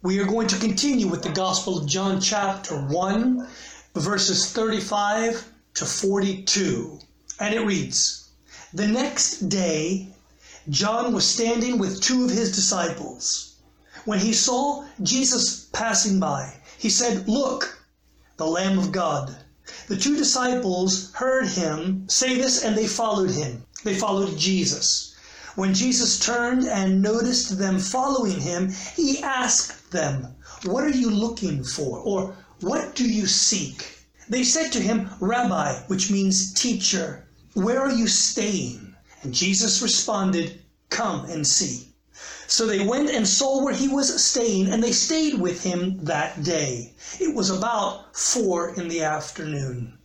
We are going to continue with the Gospel of John, chapter 1, verses 35 to 42. And it reads The next day, John was standing with two of his disciples. When he saw Jesus passing by, he said, Look, the Lamb of God. The two disciples heard him say this and they followed him. They followed Jesus. When Jesus turned and noticed them following him, he asked them, What are you looking for? Or what do you seek? They said to him, Rabbi, which means teacher, where are you staying? And Jesus responded, Come and see. So they went and saw where he was staying, and they stayed with him that day. It was about four in the afternoon.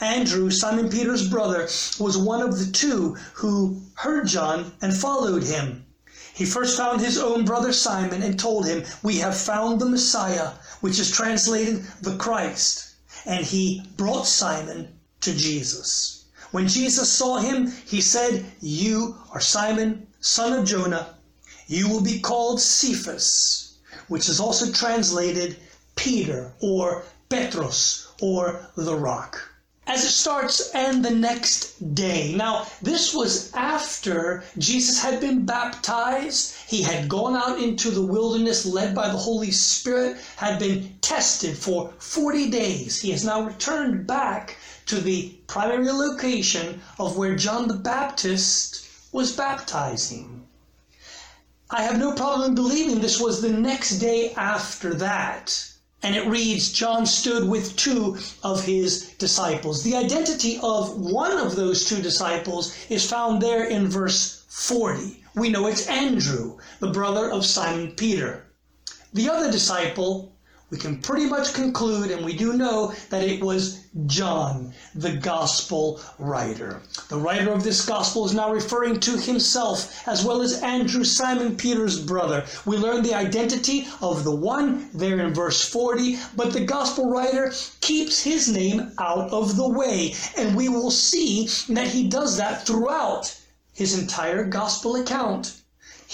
Andrew, Simon Peter's brother, was one of the two who heard John and followed him. He first found his own brother Simon and told him, We have found the Messiah, which is translated the Christ. And he brought Simon to Jesus. When Jesus saw him, he said, You are Simon, son of Jonah. You will be called Cephas, which is also translated Peter or Petros or the rock as it starts and the next day. Now, this was after Jesus had been baptized. He had gone out into the wilderness led by the Holy Spirit, had been tested for 40 days. He has now returned back to the primary location of where John the Baptist was baptizing. I have no problem believing this was the next day after that. And it reads, John stood with two of his disciples. The identity of one of those two disciples is found there in verse 40. We know it's Andrew, the brother of Simon Peter. The other disciple we can pretty much conclude, and we do know that it was John, the gospel writer. The writer of this gospel is now referring to himself as well as Andrew, Simon Peter's brother. We learn the identity of the one there in verse 40, but the gospel writer keeps his name out of the way, and we will see that he does that throughout his entire gospel account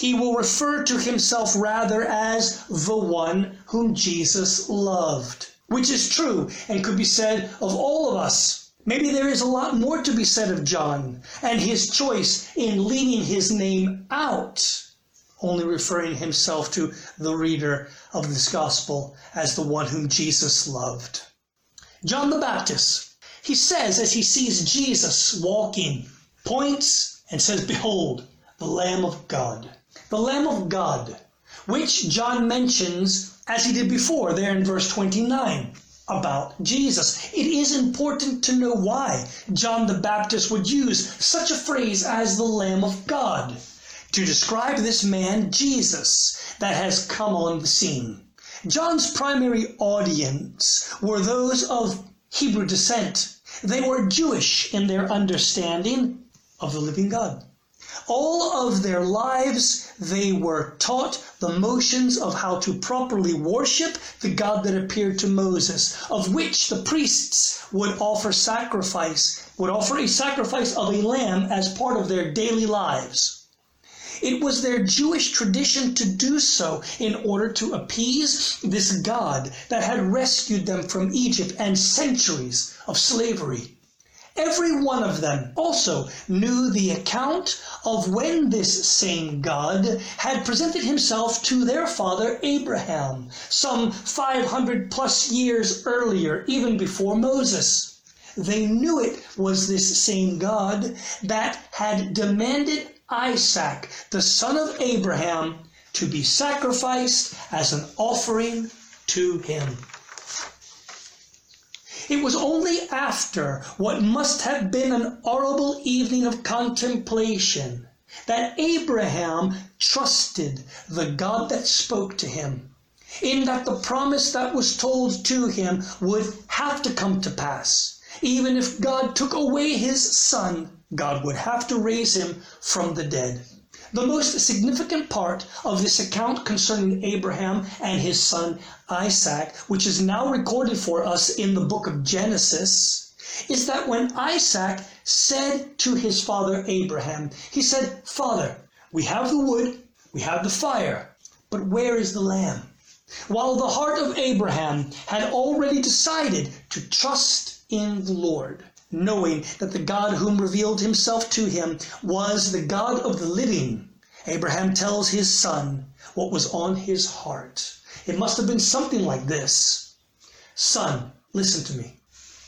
he will refer to himself rather as the one whom Jesus loved, which is true and could be said of all of us. Maybe there is a lot more to be said of John and his choice in leaving his name out, only referring himself to the reader of this gospel as the one whom Jesus loved. John the Baptist, he says as he sees Jesus walking, points and says, Behold, the Lamb of God the Lamb of God, which John mentions as he did before there in verse 29 about Jesus. It is important to know why John the Baptist would use such a phrase as the Lamb of God to describe this man, Jesus, that has come on the scene. John's primary audience were those of Hebrew descent. They were Jewish in their understanding of the living God. All of their lives, they were taught the motions of how to properly worship the God that appeared to Moses, of which the priests would offer sacrifice, would offer a sacrifice of a lamb as part of their daily lives. It was their Jewish tradition to do so in order to appease this God that had rescued them from Egypt and centuries of slavery. Every one of them also knew the account of when this same God had presented himself to their father Abraham, some 500 plus years earlier, even before Moses. They knew it was this same God that had demanded Isaac, the son of Abraham, to be sacrificed as an offering to him. It was only after what must have been an horrible evening of contemplation that Abraham trusted the God that spoke to him, in that the promise that was told to him would have to come to pass. Even if God took away his son, God would have to raise him from the dead. The most significant part of this account concerning Abraham and his son Isaac, which is now recorded for us in the book of Genesis, is that when Isaac said to his father Abraham, he said, Father, we have the wood, we have the fire, but where is the lamb? while the heart of Abraham had already decided to trust in the Lord, knowing that the God whom revealed himself to him was the God of the living, Abraham tells his son what was on his heart. It must have been something like this Son, listen to me.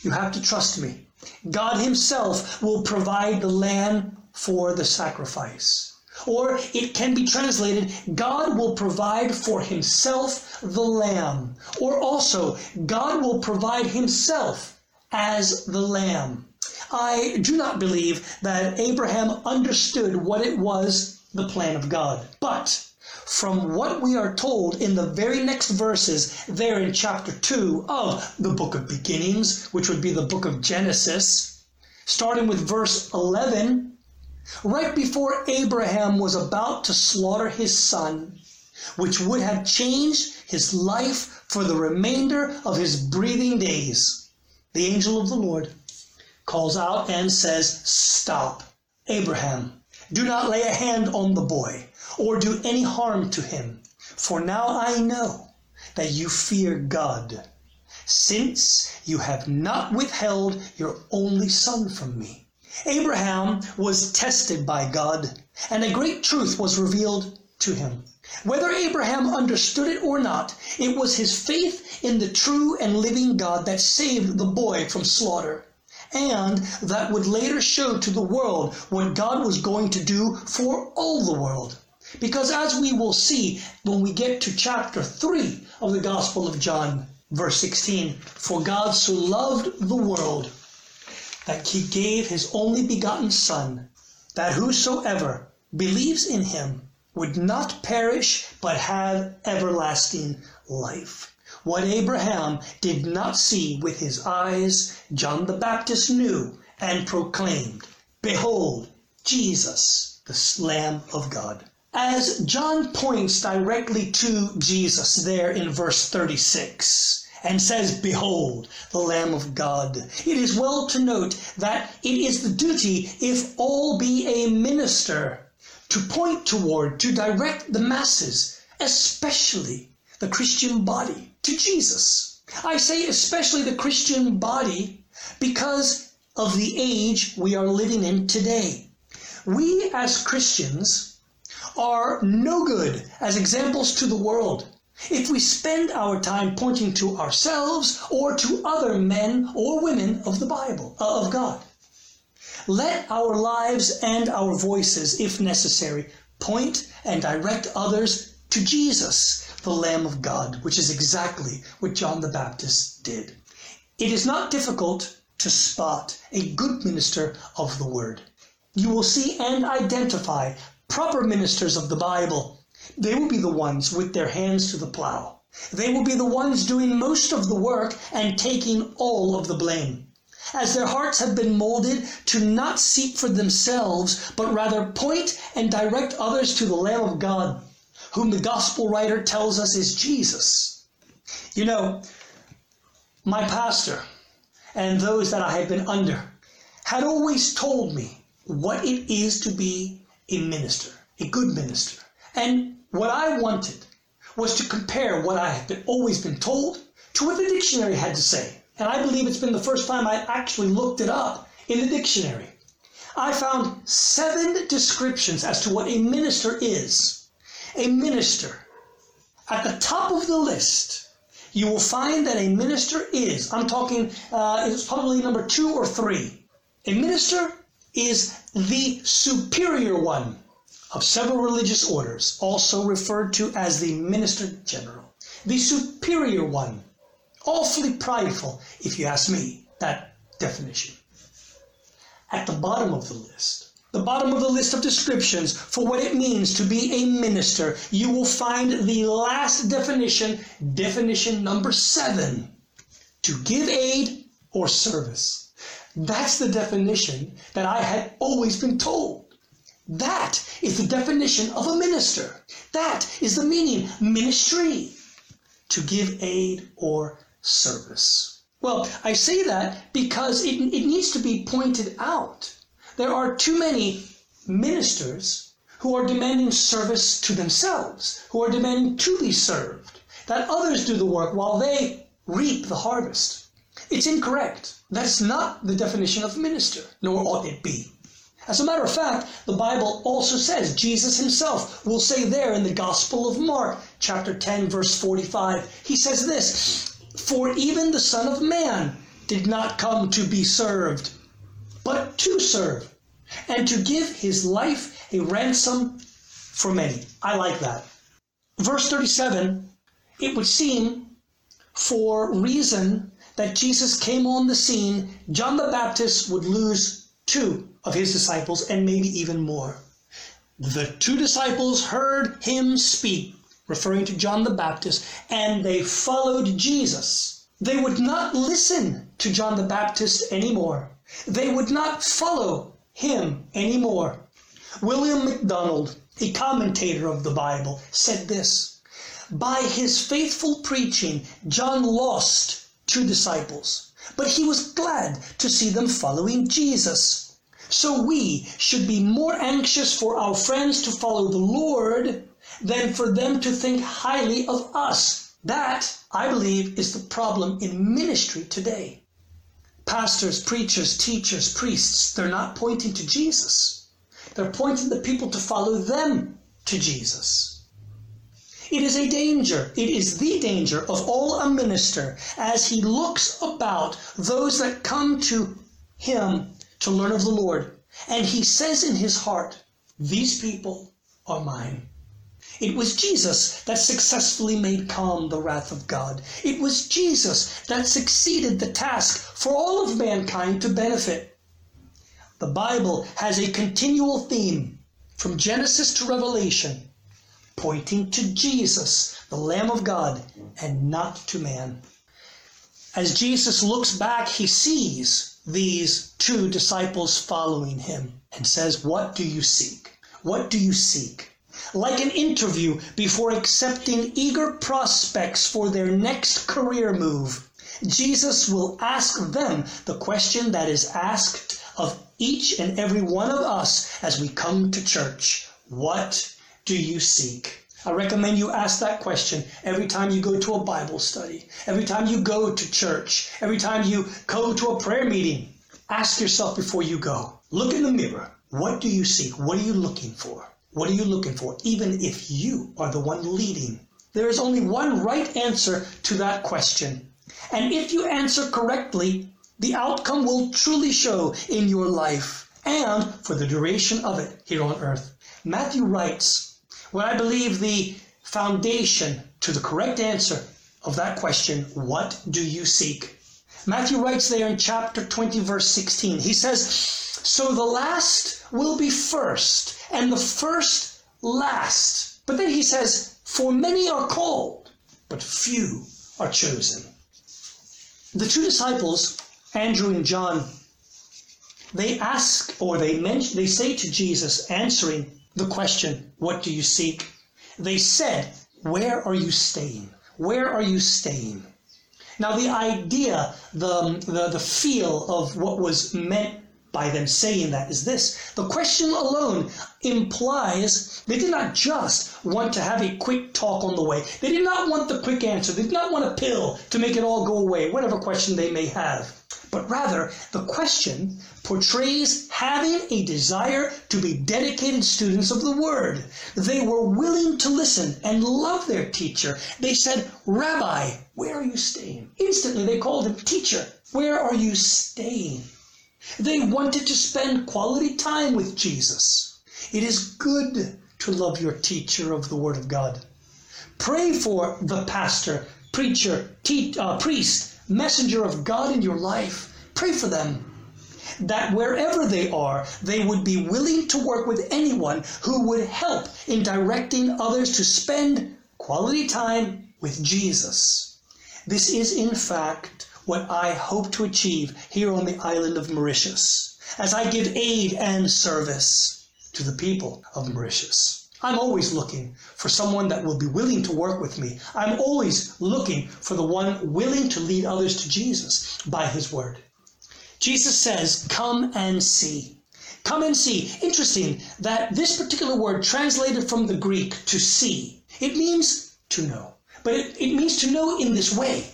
You have to trust me. God Himself will provide the lamb for the sacrifice. Or it can be translated, God will provide for Himself the lamb. Or also, God will provide Himself as the lamb. I do not believe that Abraham understood what it was, the plan of God. But from what we are told in the very next verses there in chapter 2 of the book of beginnings, which would be the book of Genesis, starting with verse 11, right before Abraham was about to slaughter his son, which would have changed his life for the remainder of his breathing days, the angel of the Lord calls out and says, Stop, Abraham, do not lay a hand on the boy or do any harm to him. For now I know that you fear God, since you have not withheld your only son from me. Abraham was tested by God, and a great truth was revealed to him. Whether Abraham understood it or not, it was his faith in the true and living God that saved the boy from slaughter, and that would later show to the world what God was going to do for all the world. Because as we will see when we get to chapter 3 of the Gospel of John, verse 16, for God so loved the world that he gave his only begotten Son, that whosoever believes in him would not perish but have everlasting life. What Abraham did not see with his eyes, John the Baptist knew and proclaimed, Behold, Jesus, the Lamb of God. As John points directly to Jesus there in verse 36 and says, Behold, the Lamb of God, it is well to note that it is the duty, if all be a minister, to point toward, to direct the masses, especially the Christian body, to Jesus. I say especially the Christian body because of the age we are living in today. We as Christians are no good as examples to the world if we spend our time pointing to ourselves or to other men or women of the Bible, uh, of God. Let our lives and our voices, if necessary, point and direct others to Jesus, the Lamb of God, which is exactly what John the Baptist did. It is not difficult to spot a good minister of the Word. You will see and identify proper ministers of the Bible, they will be the ones with their hands to the plow. They will be the ones doing most of the work and taking all of the blame. As their hearts have been molded to not seek for themselves, but rather point and direct others to the Lamb of God, whom the gospel writer tells us is Jesus. You know, my pastor and those that I had been under had always told me what it is to be a minister, a good minister. And what I wanted was to compare what I had been, always been told to what the dictionary had to say. And I believe it's been the first time I actually looked it up in the dictionary. I found seven descriptions as to what a minister is. A minister. At the top of the list, you will find that a minister is, I'm talking, uh, it's probably number two or three. A minister is the superior one of several religious orders, also referred to as the minister general. The superior one, awfully prideful, if you ask me, that definition. At the bottom of the list, the bottom of the list of descriptions for what it means to be a minister, you will find the last definition, definition number seven, to give aid or service. That's the definition that I had always been told. That is the definition of a minister. That is the meaning, ministry, to give aid or service. Well, I say that because it, it needs to be pointed out. There are too many ministers who are demanding service to themselves, who are demanding to be served. that others do the work while they reap the harvest. It's incorrect. That's not the definition of minister, nor ought it be. As a matter of fact, the Bible also says, Jesus himself will say there in the Gospel of Mark, chapter 10, verse 45, he says this For even the Son of Man did not come to be served, but to serve, and to give his life a ransom for many. I like that. Verse 37, it would seem for reason that Jesus came on the scene, John the Baptist would lose two of his disciples and maybe even more. The two disciples heard him speak, referring to John the Baptist, and they followed Jesus. They would not listen to John the Baptist anymore. They would not follow him anymore. William MacDonald, a commentator of the Bible, said this By his faithful preaching, John lost two disciples, but he was glad to see them following Jesus. So we should be more anxious for our friends to follow the Lord than for them to think highly of us. That, I believe, is the problem in ministry today. Pastors, preachers, teachers, priests, they're not pointing to Jesus. They're pointing the people to follow them to Jesus. It is a danger, it is the danger of all a minister as he looks about those that come to him to learn of the Lord. And he says in his heart, These people are mine. It was Jesus that successfully made calm the wrath of God. It was Jesus that succeeded the task for all of mankind to benefit. The Bible has a continual theme from Genesis to Revelation, pointing to Jesus, the Lamb of God, and not to man. As Jesus looks back, he sees these two disciples following him and says, What do you seek? What do you seek? Like an interview before accepting eager prospects for their next career move, Jesus will ask them the question that is asked of each and every one of us as we come to church What do you seek? I recommend you ask that question every time you go to a Bible study, every time you go to church, every time you go to a prayer meeting. Ask yourself before you go. Look in the mirror. What do you seek? What are you looking for? What are you looking for? Even if you are the one leading. There is only one right answer to that question. And if you answer correctly, the outcome will truly show in your life and for the duration of it here on earth. Matthew writes, what I believe the foundation to the correct answer of that question, what do you seek? Matthew writes there in chapter 20, verse 16. He says, So the last will be first, and the first last. But then he says, For many are called, but few are chosen. The two disciples, Andrew and John, they ask or they mention, they say to Jesus, answering the question, What do you seek? They said, Where are you staying? Where are you staying? Now, the idea, the, the, the feel of what was meant by them saying that is this the question alone implies they did not just want to have a quick talk on the way. They did not want the quick answer. They did not want a pill to make it all go away, whatever question they may have. But rather, the question portrays having a desire to be dedicated students of the Word. They were willing to listen and love their teacher. They said, Rabbi, where are you staying? Instantly they called him teacher. Where are you staying? They wanted to spend quality time with Jesus. It is good to love your teacher of the Word of God. Pray for the pastor, preacher, te- uh, priest, messenger of God in your life. Pray for them that wherever they are, they would be willing to work with anyone who would help in directing others to spend quality time with Jesus. This is, in fact, what I hope to achieve here on the island of Mauritius as I give aid and service to the people of Mauritius. I'm always looking for someone that will be willing to work with me. I'm always looking for the one willing to lead others to Jesus by his word. Jesus says, Come and see. Come and see. Interesting that this particular word, translated from the Greek to see, it means to know. but it, it means to know in this way.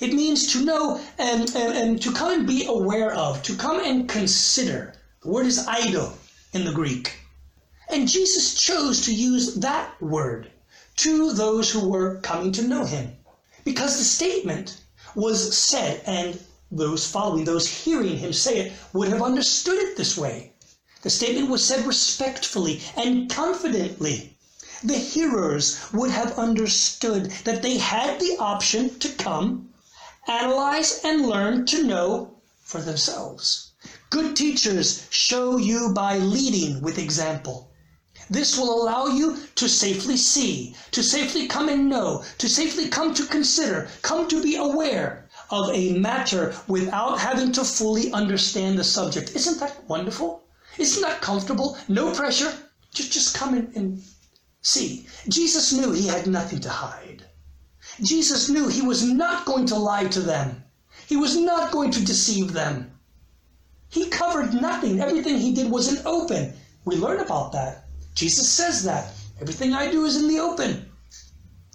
It means to know and, and, and to come and be aware of, to come and consider. The word is eido in the Greek. And Jesus chose to use that word to those who were coming to know him because the statement was said, and those following, those hearing him say it, would have understood it this way. The statement was said respectfully and confidently. The hearers would have understood that they had the option to come, analyze, and learn to know for themselves. Good teachers show you by leading with example. This will allow you to safely see, to safely come and know, to safely come to consider, come to be aware of a matter without having to fully understand the subject. Isn't that wonderful? Isn't that comfortable? No pressure. Just, just come in and See, Jesus knew he had nothing to hide. Jesus knew he was not going to lie to them. He was not going to deceive them. He covered nothing. Everything he did was in open. We learn about that. Jesus says that. Everything I do is in the open.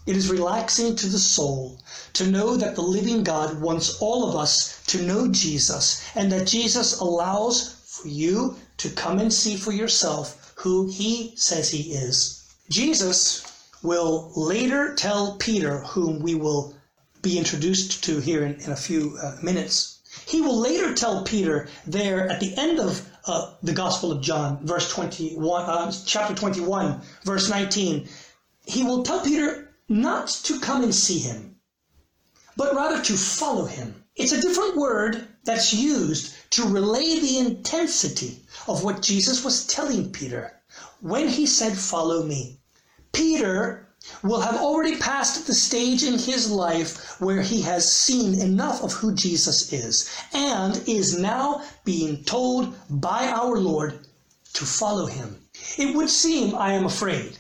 It is relaxing to the soul to know that the living God wants all of us to know Jesus and that Jesus allows for you to come and see for yourself who he says he is. Jesus will later tell Peter, whom we will be introduced to here in, in a few uh, minutes. He will later tell Peter there at the end of uh, the Gospel of John, verse 21, uh, chapter 21, verse 19. He will tell Peter not to come and see him, but rather to follow him. It's a different word that's used to relay the intensity of what Jesus was telling Peter when he said, Follow me. Peter will have already passed the stage in his life where he has seen enough of who Jesus is and is now being told by our Lord to follow him. It would seem, I am afraid,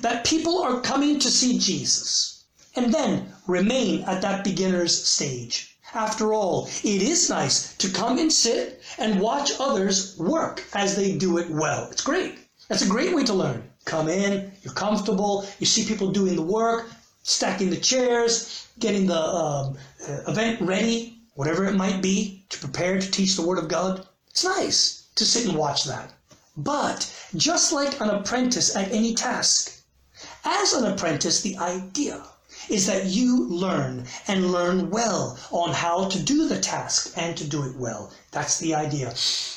that people are coming to see Jesus and then remain at that beginner's stage. After all, it is nice to come and sit and watch others work as they do it well. It's great. That's a great way to learn. Come in, you're comfortable, you see people doing the work, stacking the chairs, getting the um, uh, event ready, whatever it might be, to prepare to teach the Word of God. It's nice to sit and watch that. But just like an apprentice at any task, as an apprentice, the idea is that you learn and learn well on how to do the task and to do it well. That's the idea.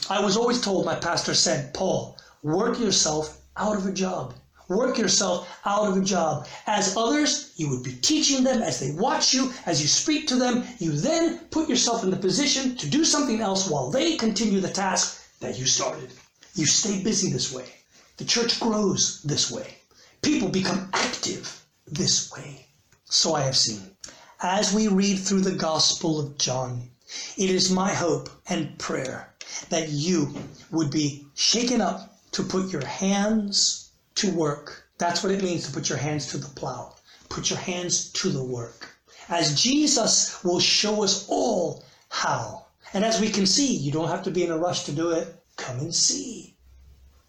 I was always told, my pastor said, Paul, work yourself out of a job. Work yourself out of a job. As others, you would be teaching them as they watch you, as you speak to them. You then put yourself in the position to do something else while they continue the task that you started. You stay busy this way. The church grows this way. People become active this way. So I have seen. As we read through the Gospel of John, it is my hope and prayer that you would be shaken up to put your hands to work. That's what it means to put your hands to the plow. Put your hands to the work. As Jesus will show us all how. And as we can see, you don't have to be in a rush to do it. Come and see.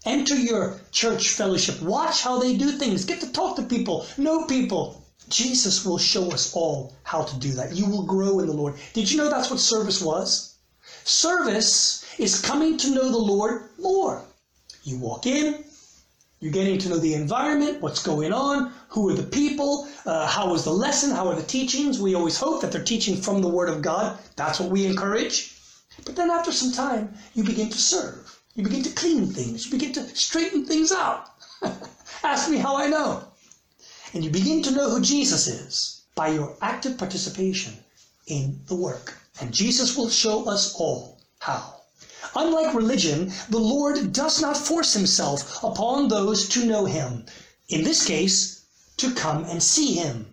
Enter your church fellowship. Watch how they do things. Get to talk to people, know people. Jesus will show us all how to do that. You will grow in the Lord. Did you know that's what service was? Service is coming to know the Lord more. You walk in, you're getting to know the environment, what's going on, who are the people, uh, how is the lesson, how are the teachings. We always hope that they're teaching from the Word of God. That's what we encourage. But then after some time, you begin to serve. You begin to clean things. You begin to straighten things out. Ask me how I know. And you begin to know who Jesus is by your active participation in the work. And Jesus will show us all how. Unlike religion, the Lord does not force himself upon those to know him. In this case, to come and see him.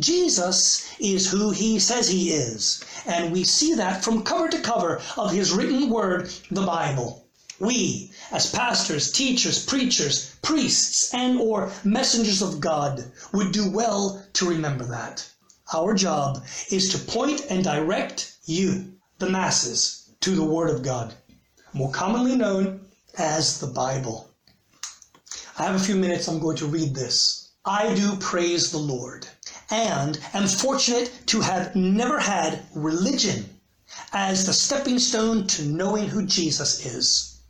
Jesus is who he says he is, and we see that from cover to cover of his written word, the Bible. We, as pastors, teachers, preachers, priests, and or messengers of God, would do well to remember that. Our job is to point and direct you, the masses, to the Word of God more commonly known as the Bible. I have a few minutes, I'm going to read this. I do praise the Lord and am fortunate to have never had religion as the stepping stone to knowing who Jesus is.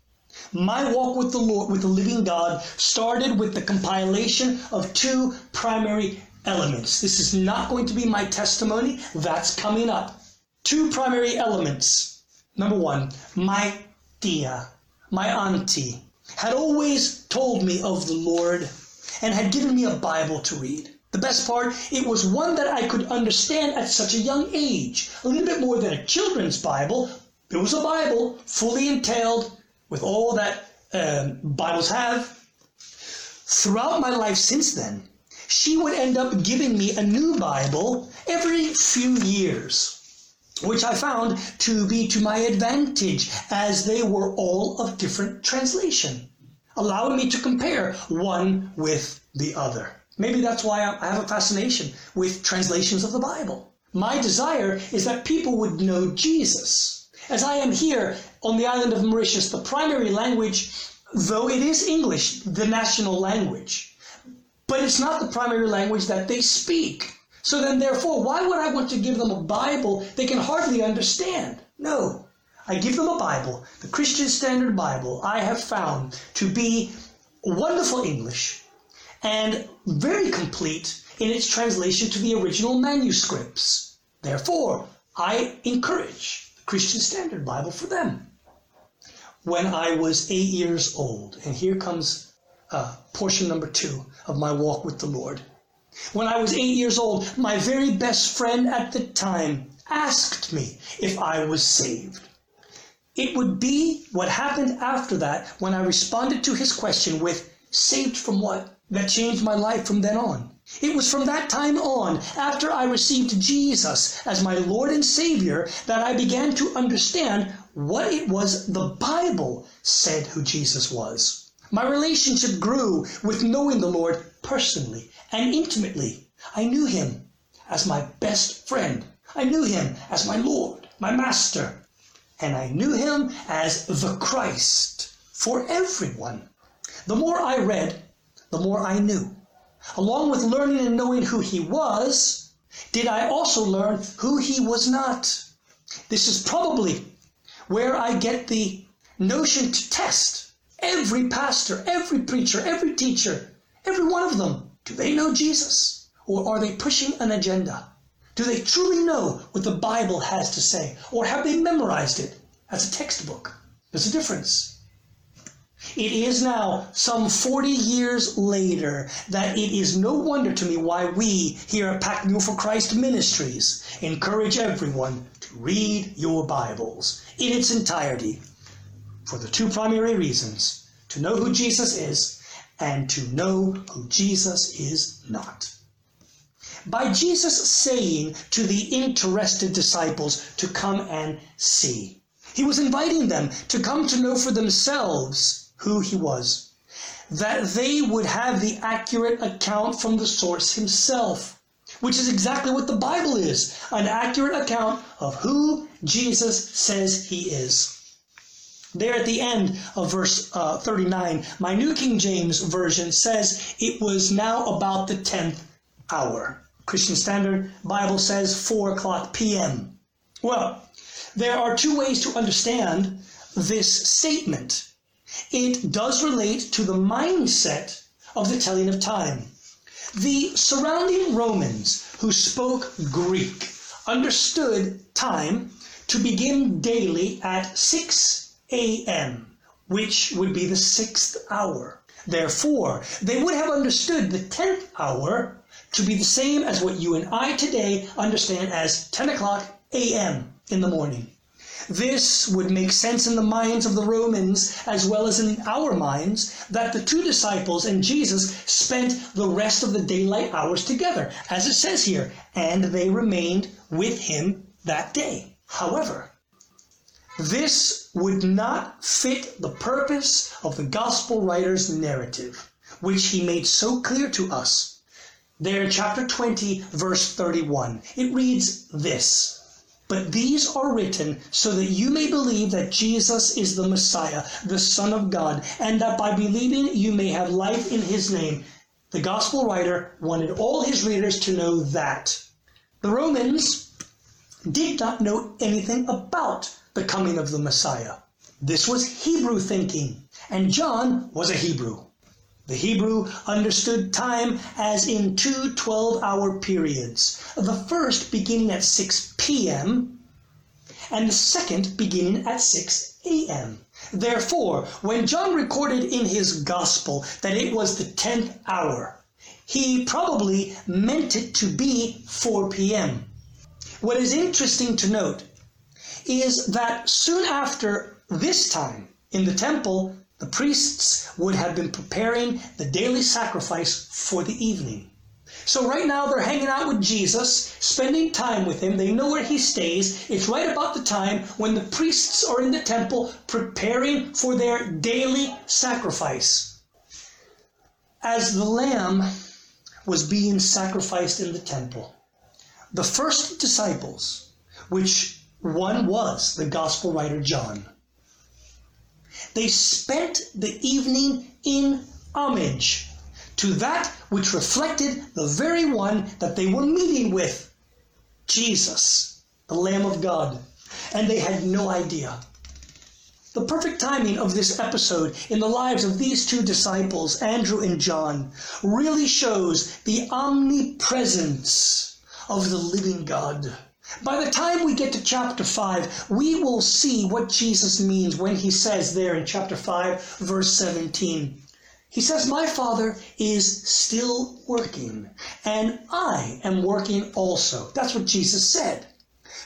My walk with the Lord, with the living God, started with the compilation of two primary elements. This is not going to be my testimony, that's coming up. Two primary elements. Number one, my tia, my auntie, had always told me of the Lord and had given me a Bible to read. The best part, it was one that I could understand at such a young age. A little bit more than a children's Bible. It was a Bible, fully entailed, with all that um, Bibles have. Throughout my life since then, she would end up giving me a new Bible every few years, which I found to be to my advantage as they were all of different translation, allowing me to compare one with the other. Maybe that's why I have a fascination with translations of the Bible. My desire is that people would know Jesus. As I am here on the island of Mauritius, the primary language, though it is English, the national language, but it's not the primary language that they speak. So then, therefore, why would I want to give them a Bible they can hardly understand? No. I give them a Bible, the Christian Standard Bible, I have found to be wonderful English and very complete in its translation to the original manuscripts. Therefore, I encourage the Christian Standard Bible for them. When I was eight years old, and here comes uh, portion number two of my walk with the Lord. When I was eight years old, my very best friend at the time asked me if I was saved. It would be what happened after that when I responded to his question with, Saved from what? That changed my life from then on. It was from that time on, after I received Jesus as my Lord and Savior, that I began to understand what it was the Bible said who Jesus was. My relationship grew with knowing the Lord personally and intimately. I knew him as my best friend. I knew him as my Lord, my Master. And I knew him as the Christ for everyone. The more I read, the more I knew. Along with learning and knowing who he was, did I also learn who he was not. This is probably where I get the notion to test Every pastor, every preacher, every teacher, every one of them, do they know Jesus? Or are they pushing an agenda? Do they truly know what the Bible has to say? Or have they memorized it as a textbook? There's a difference. It is now some 40 years later that it is no wonder to me why we here at Pack Mule for Christ Ministries encourage everyone to read your Bibles in its entirety for the two primary reasons to know who Jesus is and to know who Jesus is not. By Jesus saying to the interested disciples to come and see, he was inviting them to come to know for themselves who he was, that they would have the accurate account from the source himself, which is exactly what the Bible is an accurate account of who Jesus says he is. There at the end of verse uh, 39, my New King James Version says it was now about the 10th hour. Christian Standard Bible says 4 o'clock p.m. Well, there are two ways to understand this statement. It does relate to the mindset of the telling of time. The surrounding Romans who spoke Greek understood time to begin daily at 6 a.m., which would be the sixth hour. Therefore, they would have understood the tenth hour to be the same as what you and I today understand as 10 o'clock a.m. in the morning. This would make sense in the minds of the Romans as well as in our minds that the two disciples and Jesus spent the rest of the daylight hours together, as it says here, and they remained with him that day. However, this would not fit the purpose of the gospel writer's narrative, which he made so clear to us. There chapter 20, verse 31, it reads this But these are written so that you may believe that Jesus is the Messiah, the Son of God, and that by believing you may have life in his name. The gospel writer wanted all his readers to know that. The Romans did not know anything about the coming of the Messiah. This was Hebrew thinking, and John was a Hebrew. The Hebrew understood time as in two 12 hour periods, the first beginning at 6 p.m. and the second beginning at 6 a.m. Therefore, when John recorded in his gospel that it was the 10th hour, he probably meant it to be 4 p.m. What is interesting to note is that soon after this time in the temple, the priests would have been preparing the daily sacrifice for the evening. So right now they're hanging out with Jesus, spending time with him. They know where he stays. It's right about the time when the priests are in the temple preparing for their daily sacrifice. As the lamb was being sacrificed in the temple, the first disciples, which one was the gospel writer John, they spent the evening in homage to that which reflected the very one that they were meeting with Jesus, the Lamb of God. And they had no idea. The perfect timing of this episode in the lives of these two disciples, Andrew and John, really shows the omnipresence of the living God. By the time we get to chapter 5, we will see what Jesus means when he says there in chapter 5, verse 17. He says, My Father is still working, and I am working also. That's what Jesus said.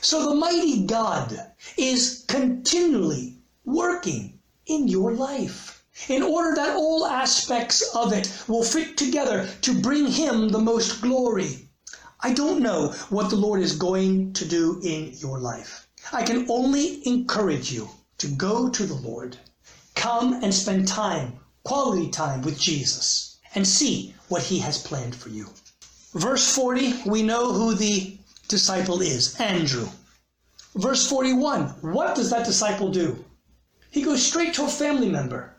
So the mighty God is continually working in your life in order that all aspects of it will fit together to bring Him the most glory. I don't know what the Lord is going to do in your life. I can only encourage you to go to the Lord. Come and spend time, quality time with Jesus, and see what he has planned for you. Verse 40, we know who the disciple is Andrew. Verse 41, what does that disciple do? He goes straight to a family member.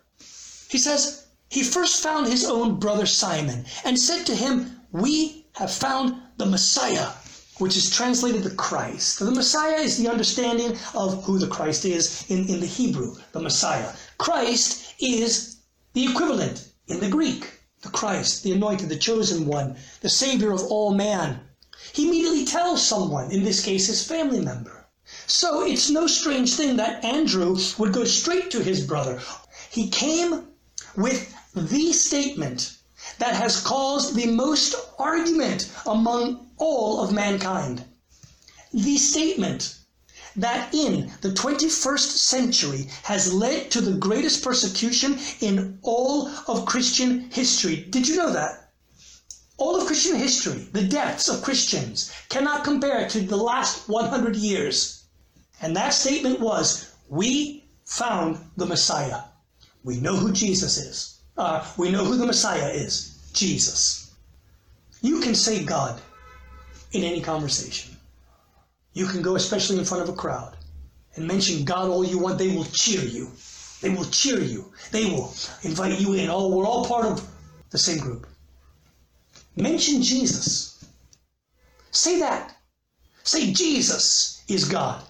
He says, He first found his own brother Simon and said to him, We have found the Messiah, which is translated the Christ. The Messiah is the understanding of who the Christ is in, in the Hebrew, the Messiah. Christ is the equivalent in the Greek, the Christ, the anointed, the chosen one, the Savior of all man. He immediately tells someone, in this case his family member. So it's no strange thing that Andrew would go straight to his brother. He came with the statement that has caused the most argument among all of mankind. The statement that in the 21st century has led to the greatest persecution in all of Christian history. Did you know that? All of Christian history, the deaths of Christians, cannot compare to the last 100 years. And that statement was, We found the Messiah. We know who Jesus is. Uh, we know who the Messiah is. Jesus. You can say God in any conversation. You can go, especially in front of a crowd, and mention God all you want. They will cheer you. They will cheer you. They will invite you in. Oh, we're all part of the same group. Mention Jesus. Say that. Say Jesus is God.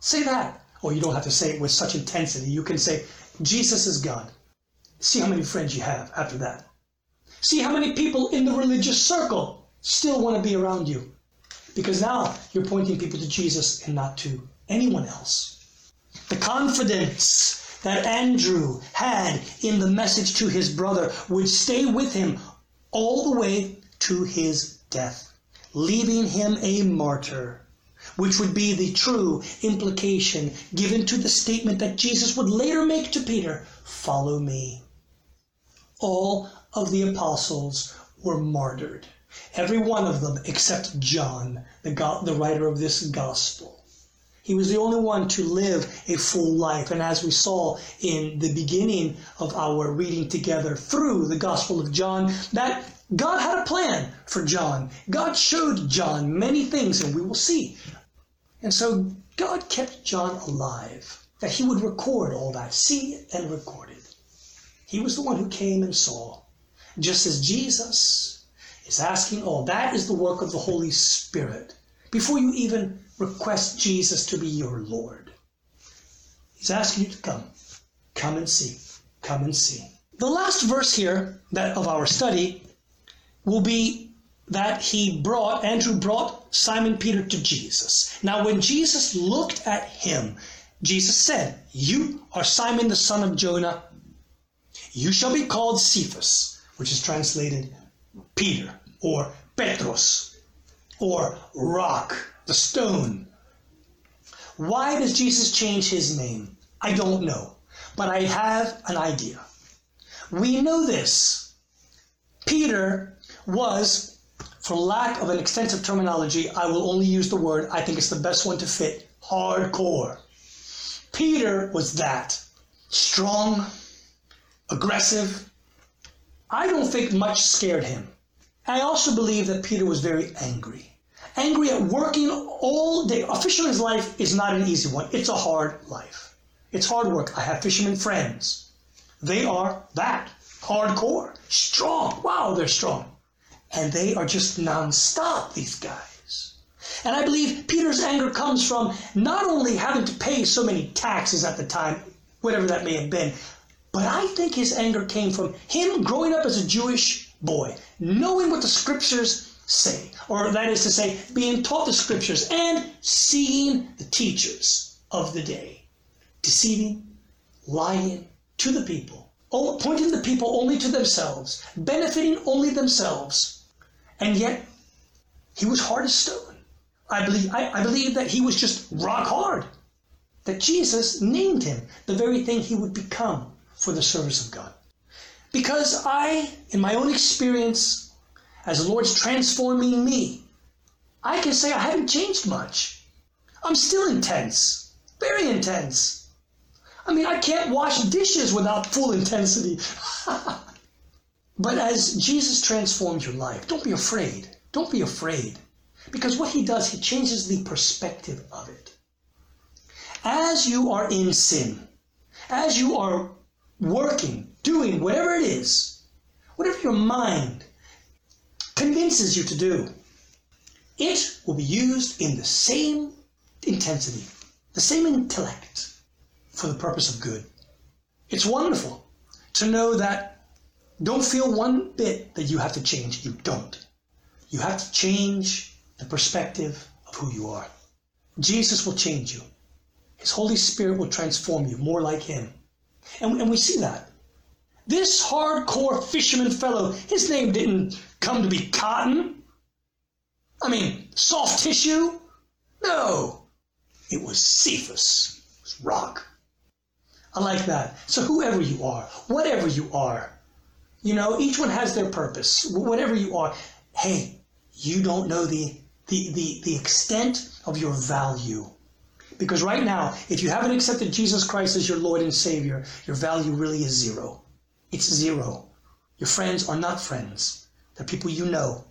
Say that. Or you don't have to say it with such intensity. You can say Jesus is God. See how many friends you have after that. See how many people in the religious circle still want to be around you. Because now you're pointing people to Jesus and not to anyone else. The confidence that Andrew had in the message to his brother would stay with him all the way to his death, leaving him a martyr, which would be the true implication given to the statement that Jesus would later make to Peter Follow me. All of the apostles were martyred. Every one of them except John, the, God, the writer of this gospel. He was the only one to live a full life. And as we saw in the beginning of our reading together through the Gospel of John, that God had a plan for John. God showed John many things, and we will see. And so God kept John alive, that he would record all that, see and record it. He was the one who came and saw just as Jesus is asking all. That is the work of the Holy Spirit. Before you even request Jesus to be your Lord, He's asking you to come. Come and see. Come and see. The last verse here that of our study will be that he brought, Andrew brought Simon Peter to Jesus. Now, when Jesus looked at him, Jesus said, You are Simon the son of Jonah. You shall be called Cephas, which is translated Peter, or Petros, or rock, the stone. Why does Jesus change his name? I don't know, but I have an idea. We know this. Peter was, for lack of an extensive terminology, I will only use the word, I think it's the best one to fit, hardcore. Peter was that. Strong, aggressive. I don't think much scared him. I also believe that Peter was very angry. Angry at working all day. A fisherman's life is not an easy one. It's a hard life. It's hard work. I have fishermen friends. They are that hardcore, strong. Wow, they're strong. And they are just nonstop, these guys. And I believe Peter's anger comes from not only having to pay so many taxes at the time, whatever that may have been, but I think his anger came from him growing up as a Jewish boy, knowing what the scriptures say, or that is to say, being taught the scriptures and seeing the teachers of the day deceiving, lying to the people, pointing the people only to themselves, benefiting only themselves. And yet, he was hard as stone. I believe, I, I believe that he was just rock hard. That Jesus named him the very thing he would become for the service of God. Because I, in my own experience, as the Lord's transforming me, I can say I haven't changed much. I'm still intense, very intense. I mean, I can't wash dishes without full intensity. but as Jesus transforms your life, don't be afraid. Don't be afraid. Because what he does, he changes the perspective of it. As you are in sin, as you are working, doing whatever it is, whatever your mind convinces you to do, it will be used in the same intensity, the same intellect for the purpose of good. It's wonderful to know that don't feel one bit that you have to change. You don't. You have to change the perspective of who you are. Jesus will change you. His Holy Spirit will transform you more like Him. And, and we see that. This hardcore fisherman fellow, his name didn't come to be cotton. I mean, soft tissue. No, it was Cephas, it was rock. I like that. So whoever you are, whatever you are, you know, each one has their purpose. Whatever you are, hey, you don't know the the the, the extent of your value. Because right now, if you haven't accepted Jesus Christ as your Lord and Savior, your value really is zero. It's zero. Your friends are not friends. They're people you know.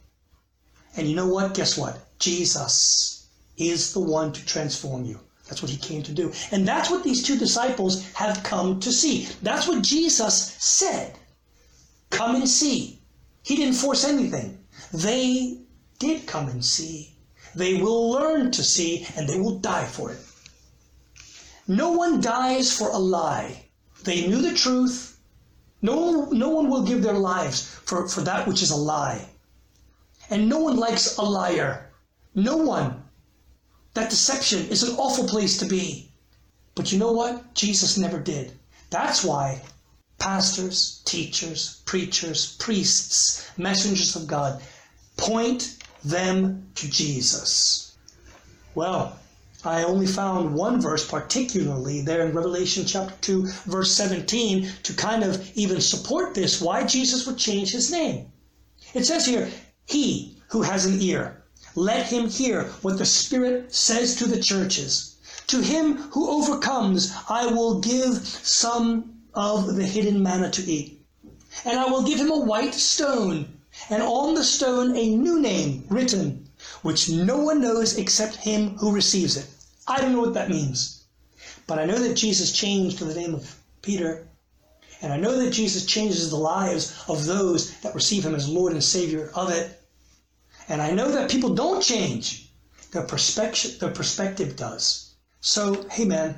And you know what? Guess what? Jesus is the one to transform you. That's what he came to do. And that's what these two disciples have come to see. That's what Jesus said. Come and see. He didn't force anything. They did come and see. They will learn to see and they will die for it. No one dies for a lie. They knew the truth. No, no one will give their lives for, for that which is a lie. And no one likes a liar. No one. That deception is an awful place to be. But you know what? Jesus never did. That's why pastors, teachers, preachers, priests, messengers of God point them to Jesus. Well, I only found one verse particularly there in Revelation chapter 2, verse 17, to kind of even support this, why Jesus would change his name. It says here, He who has an ear, let him hear what the Spirit says to the churches. To him who overcomes, I will give some of the hidden manna to eat. And I will give him a white stone, and on the stone a new name written which no one knows except him who receives it. I don't know what that means. But I know that Jesus changed the name of Peter. And I know that Jesus changes the lives of those that receive him as Lord and Savior of it. And I know that people don't change. Their perspective, their perspective does. So, hey man,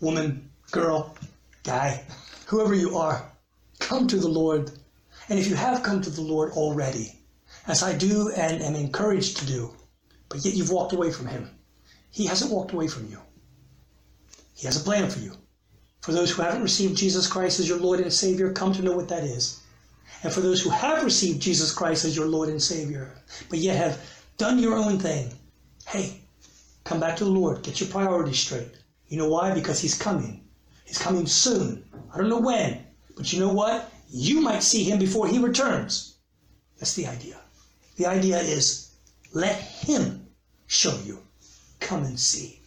woman, girl, guy, whoever you are, come to the Lord. And if you have come to the Lord already, as I do and am encouraged to do, but yet you've walked away from him, he hasn't walked away from you. He has a plan for you. For those who haven't received Jesus Christ as your Lord and Savior, come to know what that is. And for those who have received Jesus Christ as your Lord and Savior, but yet have done your own thing, hey, come back to the Lord. Get your priorities straight. You know why? Because He's coming. He's coming soon. I don't know when, but you know what? You might see Him before He returns. That's the idea. The idea is let Him show you. Come and see.